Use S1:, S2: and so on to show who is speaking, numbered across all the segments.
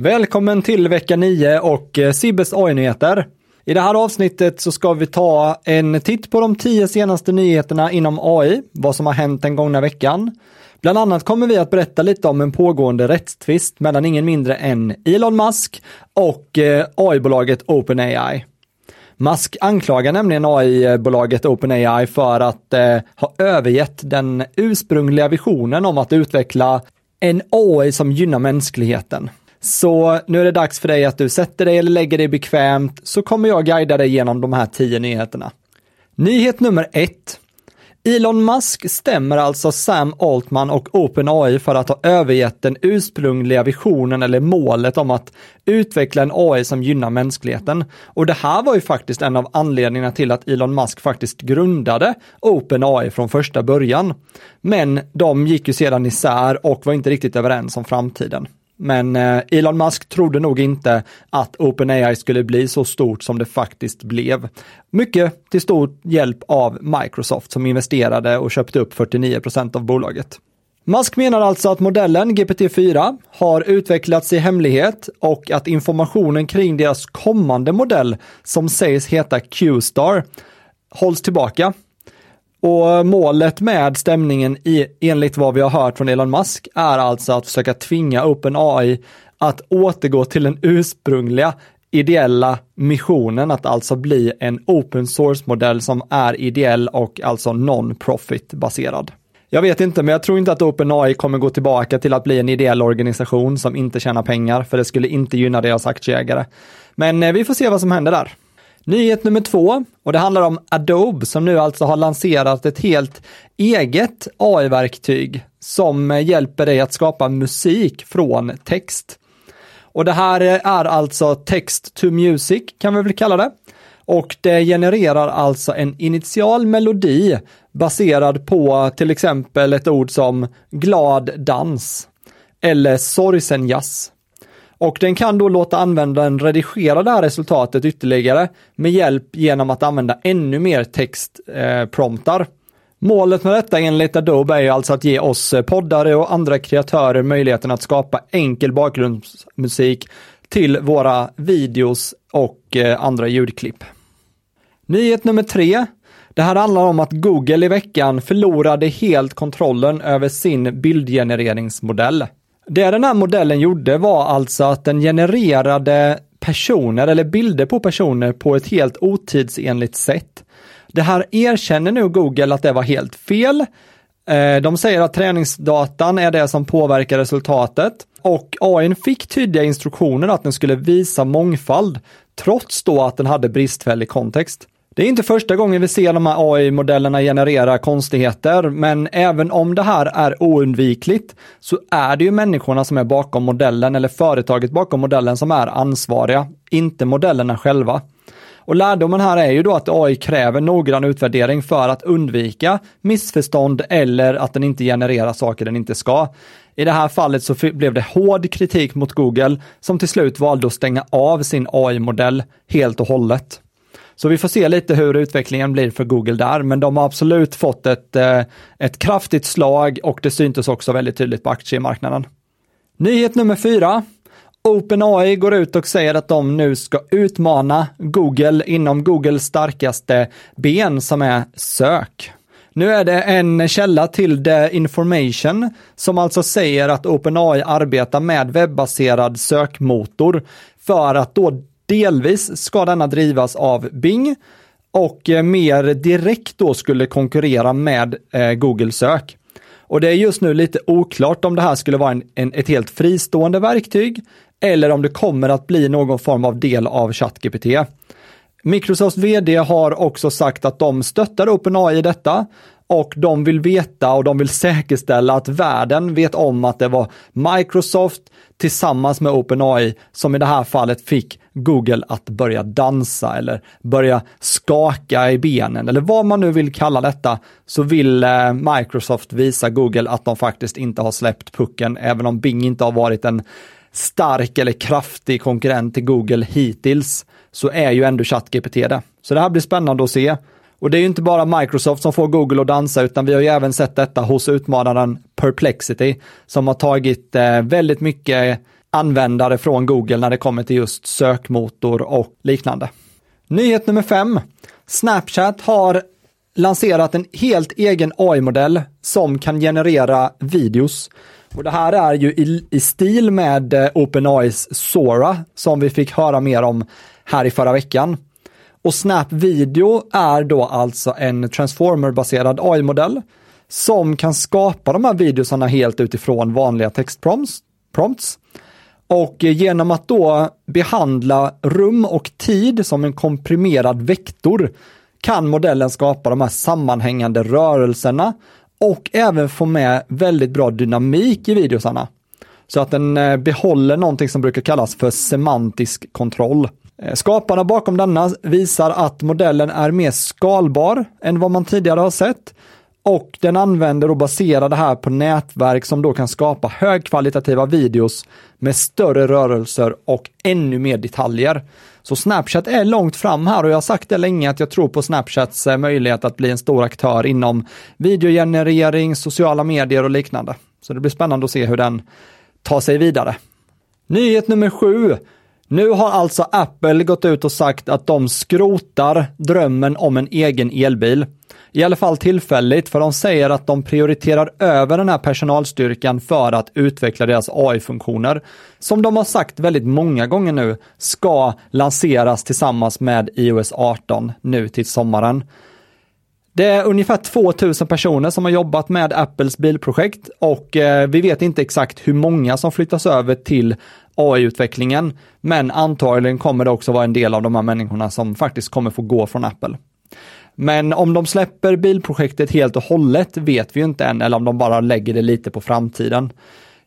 S1: Välkommen till vecka 9 och eh, Sibbes AI-nyheter. I det här avsnittet så ska vi ta en titt på de tio senaste nyheterna inom AI, vad som har hänt den gångna veckan. Bland annat kommer vi att berätta lite om en pågående rättstvist mellan ingen mindre än Elon Musk och eh, AI-bolaget OpenAI. Musk anklagar nämligen AI-bolaget OpenAI för att eh, ha övergett den ursprungliga visionen om att utveckla en AI som gynnar mänskligheten. Så nu är det dags för dig att du sätter dig eller lägger dig bekvämt så kommer jag guida dig genom de här tio nyheterna. Nyhet nummer ett. Elon Musk stämmer alltså Sam Altman och OpenAI för att ha övergett den ursprungliga visionen eller målet om att utveckla en AI som gynnar mänskligheten. Och det här var ju faktiskt en av anledningarna till att Elon Musk faktiskt grundade OpenAI från första början. Men de gick ju sedan isär och var inte riktigt överens om framtiden. Men eh, Elon Musk trodde nog inte att OpenAI skulle bli så stort som det faktiskt blev. Mycket till stor hjälp av Microsoft som investerade och köpte upp 49% av bolaget. Musk menar alltså att modellen GPT-4 har utvecklats i hemlighet och att informationen kring deras kommande modell som sägs heta Q-star hålls tillbaka. Och målet med stämningen i, enligt vad vi har hört från Elon Musk är alltså att försöka tvinga OpenAI att återgå till den ursprungliga ideella missionen att alltså bli en open source-modell som är ideell och alltså non-profit baserad. Jag vet inte, men jag tror inte att OpenAI kommer gå tillbaka till att bli en ideell organisation som inte tjänar pengar, för det skulle inte gynna deras aktieägare. Men eh, vi får se vad som händer där. Nyhet nummer två, och det handlar om Adobe som nu alltså har lanserat ett helt eget AI-verktyg som hjälper dig att skapa musik från text. Och det här är alltså text to music kan vi väl kalla det. Och det genererar alltså en initial melodi baserad på till exempel ett ord som glad dans eller sorgsen jazz. Och den kan då låta användaren redigera det här resultatet ytterligare med hjälp genom att använda ännu mer textpromptar. Eh, Målet med detta enligt Adobe är alltså att ge oss eh, poddare och andra kreatörer möjligheten att skapa enkel bakgrundsmusik till våra videos och eh, andra ljudklipp. Nyhet nummer tre. Det här handlar om att Google i veckan förlorade helt kontrollen över sin bildgenereringsmodell. Det den här modellen gjorde var alltså att den genererade personer eller bilder på personer på ett helt otidsenligt sätt. Det här erkänner nu Google att det var helt fel. Eh, de säger att träningsdatan är det som påverkar resultatet och AI fick tydliga instruktioner att den skulle visa mångfald trots då att den hade bristfällig kontext. Det är inte första gången vi ser de här AI-modellerna generera konstigheter, men även om det här är oundvikligt så är det ju människorna som är bakom modellen eller företaget bakom modellen som är ansvariga, inte modellerna själva. Och lärdomen här är ju då att AI kräver noggrann utvärdering för att undvika missförstånd eller att den inte genererar saker den inte ska. I det här fallet så blev det hård kritik mot Google som till slut valde att stänga av sin AI-modell helt och hållet. Så vi får se lite hur utvecklingen blir för Google där, men de har absolut fått ett, eh, ett kraftigt slag och det syntes också väldigt tydligt på aktiemarknaden. Nyhet nummer fyra. OpenAI går ut och säger att de nu ska utmana Google inom Googles starkaste ben som är sök. Nu är det en källa till The Information som alltså säger att OpenAI arbetar med webbaserad sökmotor för att då Delvis ska denna drivas av Bing och eh, mer direkt då skulle konkurrera med eh, Google sök. Och det är just nu lite oklart om det här skulle vara en, en, ett helt fristående verktyg eller om det kommer att bli någon form av del av ChatGPT. Microsofts vd har också sagt att de stöttar OpenAI i detta och de vill veta och de vill säkerställa att världen vet om att det var Microsoft tillsammans med OpenAI som i det här fallet fick Google att börja dansa eller börja skaka i benen eller vad man nu vill kalla detta så vill eh, Microsoft visa Google att de faktiskt inte har släppt pucken även om Bing inte har varit en stark eller kraftig konkurrent till Google hittills så är ju ändå ChatGPT det. Så det här blir spännande att se. Och det är ju inte bara Microsoft som får Google att dansa, utan vi har ju även sett detta hos utmanaren Perplexity, som har tagit eh, väldigt mycket användare från Google när det kommer till just sökmotor och liknande. Nyhet nummer fem. Snapchat har lanserat en helt egen AI-modell som kan generera videos. Och det här är ju i, i stil med eh, OpenAIs Sora som vi fick höra mer om här i förra veckan. Och Snap Video är då alltså en transformer-baserad AI-modell som kan skapa de här videosarna helt utifrån vanliga textprompts. Och genom att då behandla rum och tid som en komprimerad vektor kan modellen skapa de här sammanhängande rörelserna och även få med väldigt bra dynamik i videosarna. Så att den eh, behåller någonting som brukar kallas för semantisk kontroll. Eh, skaparna bakom denna visar att modellen är mer skalbar än vad man tidigare har sett och den använder och baserar det här på nätverk som då kan skapa högkvalitativa videos med större rörelser och ännu mer detaljer. Så Snapchat är långt fram här och jag har sagt det länge att jag tror på Snapchats eh, möjlighet att bli en stor aktör inom videogenerering, sociala medier och liknande. Så det blir spännande att se hur den tar sig vidare. Nyhet nummer sju. Nu har alltså Apple gått ut och sagt att de skrotar drömmen om en egen elbil. I alla fall tillfälligt, för de säger att de prioriterar över den här personalstyrkan för att utveckla deras AI-funktioner. Som de har sagt väldigt många gånger nu, ska lanseras tillsammans med iOS 18 nu till sommaren. Det är ungefär 2000 personer som har jobbat med Apples bilprojekt och eh, vi vet inte exakt hur många som flyttas över till AI-utvecklingen, men antagligen kommer det också vara en del av de här människorna som faktiskt kommer få gå från Apple. Men om de släpper bilprojektet helt och hållet vet vi ju inte än, eller om de bara lägger det lite på framtiden.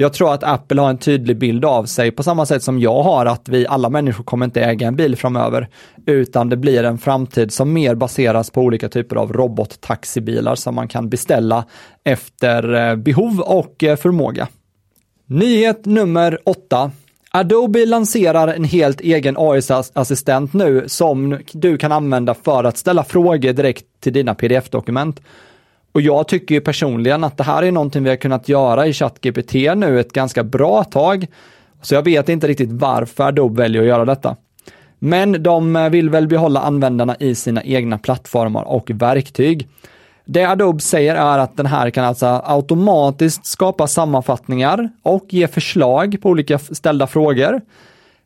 S1: Jag tror att Apple har en tydlig bild av sig på samma sätt som jag har att vi alla människor kommer inte äga en bil framöver, utan det blir en framtid som mer baseras på olika typer av robottaxibilar som man kan beställa efter eh, behov och eh, förmåga. Nyhet nummer åtta. Adobe lanserar en helt egen AI-assistent nu som du kan använda för att ställa frågor direkt till dina pdf-dokument. Och jag tycker ju personligen att det här är någonting vi har kunnat göra i ChatGPT nu ett ganska bra tag. Så jag vet inte riktigt varför Adobe väljer att göra detta. Men de eh, vill väl behålla användarna i sina egna plattformar och verktyg. Det Adobe säger är att den här kan alltså automatiskt skapa sammanfattningar och ge förslag på olika ställda frågor.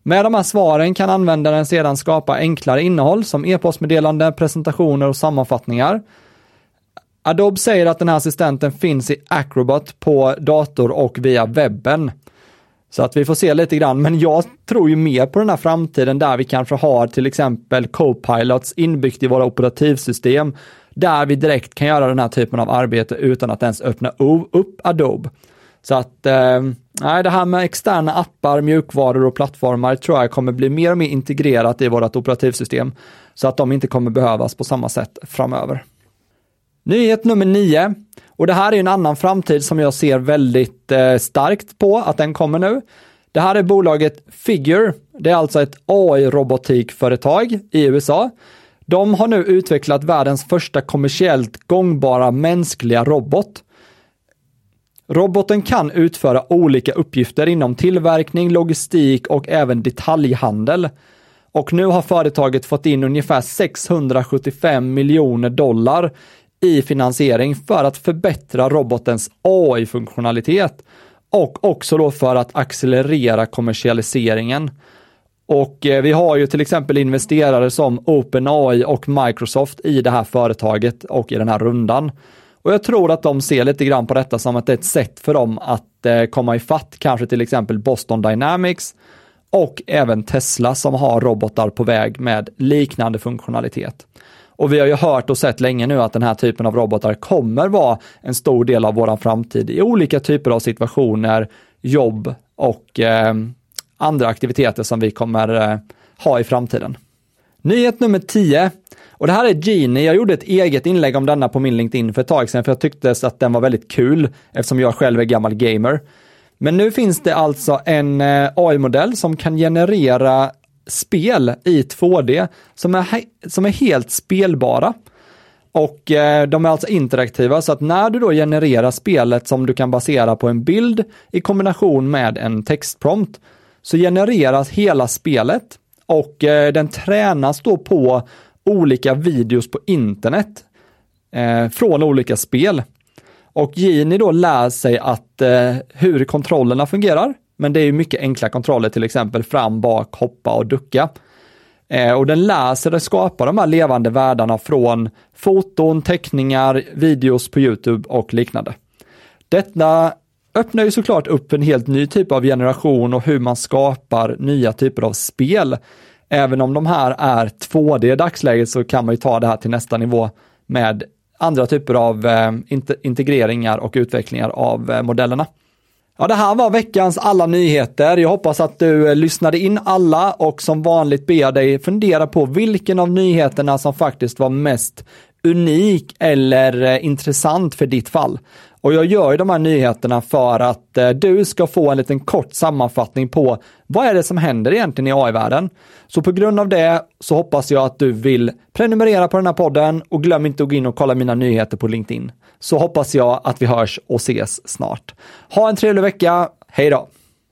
S1: Med de här svaren kan användaren sedan skapa enklare innehåll som e-postmeddelande, presentationer och sammanfattningar. Adobe säger att den här assistenten finns i Acrobat på dator och via webben. Så att vi får se lite grann, men jag tror ju mer på den här framtiden där vi kanske har till exempel Copilots inbyggt i våra operativsystem där vi direkt kan göra den här typen av arbete utan att ens öppna upp Adobe. Så att eh, det här med externa appar, mjukvaror och plattformar tror jag kommer bli mer och mer integrerat i vårt operativsystem så att de inte kommer behövas på samma sätt framöver. Nyhet nummer nio. Och det här är en annan framtid som jag ser väldigt eh, starkt på att den kommer nu. Det här är bolaget Figure. Det är alltså ett AI-robotikföretag i USA de har nu utvecklat världens första kommersiellt gångbara mänskliga robot. Roboten kan utföra olika uppgifter inom tillverkning, logistik och även detaljhandel. Och nu har företaget fått in ungefär 675 miljoner dollar i finansiering för att förbättra robotens AI-funktionalitet och också då för att accelerera kommersialiseringen. Och eh, vi har ju till exempel investerare som OpenAI och Microsoft i det här företaget och i den här rundan. Och jag tror att de ser lite grann på detta som att det är ett sätt för dem att eh, komma ifatt kanske till exempel Boston Dynamics och även Tesla som har robotar på väg med liknande funktionalitet. Och vi har ju hört och sett länge nu att den här typen av robotar kommer vara en stor del av våran framtid i olika typer av situationer, jobb och eh, andra aktiviteter som vi kommer eh, ha i framtiden. Nyhet nummer 10. Och det här är Genie. Jag gjorde ett eget inlägg om denna på min LinkedIn för ett tag sedan för jag tyckte att den var väldigt kul eftersom jag själv är gammal gamer. Men nu finns det alltså en eh, AI-modell som kan generera spel i 2D som är, som är helt spelbara. Och eh, de är alltså interaktiva så att när du då genererar spelet som du kan basera på en bild i kombination med en textprompt så genereras hela spelet och eh, den tränas då på olika videos på internet eh, från olika spel. Och Gini då lär sig att eh, hur kontrollerna fungerar, men det är ju mycket enkla kontroller, till exempel fram, bak, hoppa och ducka. Eh, och den lär sig att skapa de här levande världarna från foton, teckningar, videos på YouTube och liknande. Detta öppnar ju såklart upp en helt ny typ av generation och hur man skapar nya typer av spel. Även om de här är 2D i dagsläget så kan man ju ta det här till nästa nivå med andra typer av eh, integreringar och utvecklingar av eh, modellerna. Ja, det här var veckans alla nyheter. Jag hoppas att du eh, lyssnade in alla och som vanligt ber jag dig fundera på vilken av nyheterna som faktiskt var mest unik eller eh, intressant för ditt fall. Och jag gör ju de här nyheterna för att eh, du ska få en liten kort sammanfattning på vad är det som händer egentligen i AI-världen. Så på grund av det så hoppas jag att du vill prenumerera på den här podden och glöm inte att gå in och kolla mina nyheter på LinkedIn. Så hoppas jag att vi hörs och ses snart. Ha en trevlig vecka. Hej då!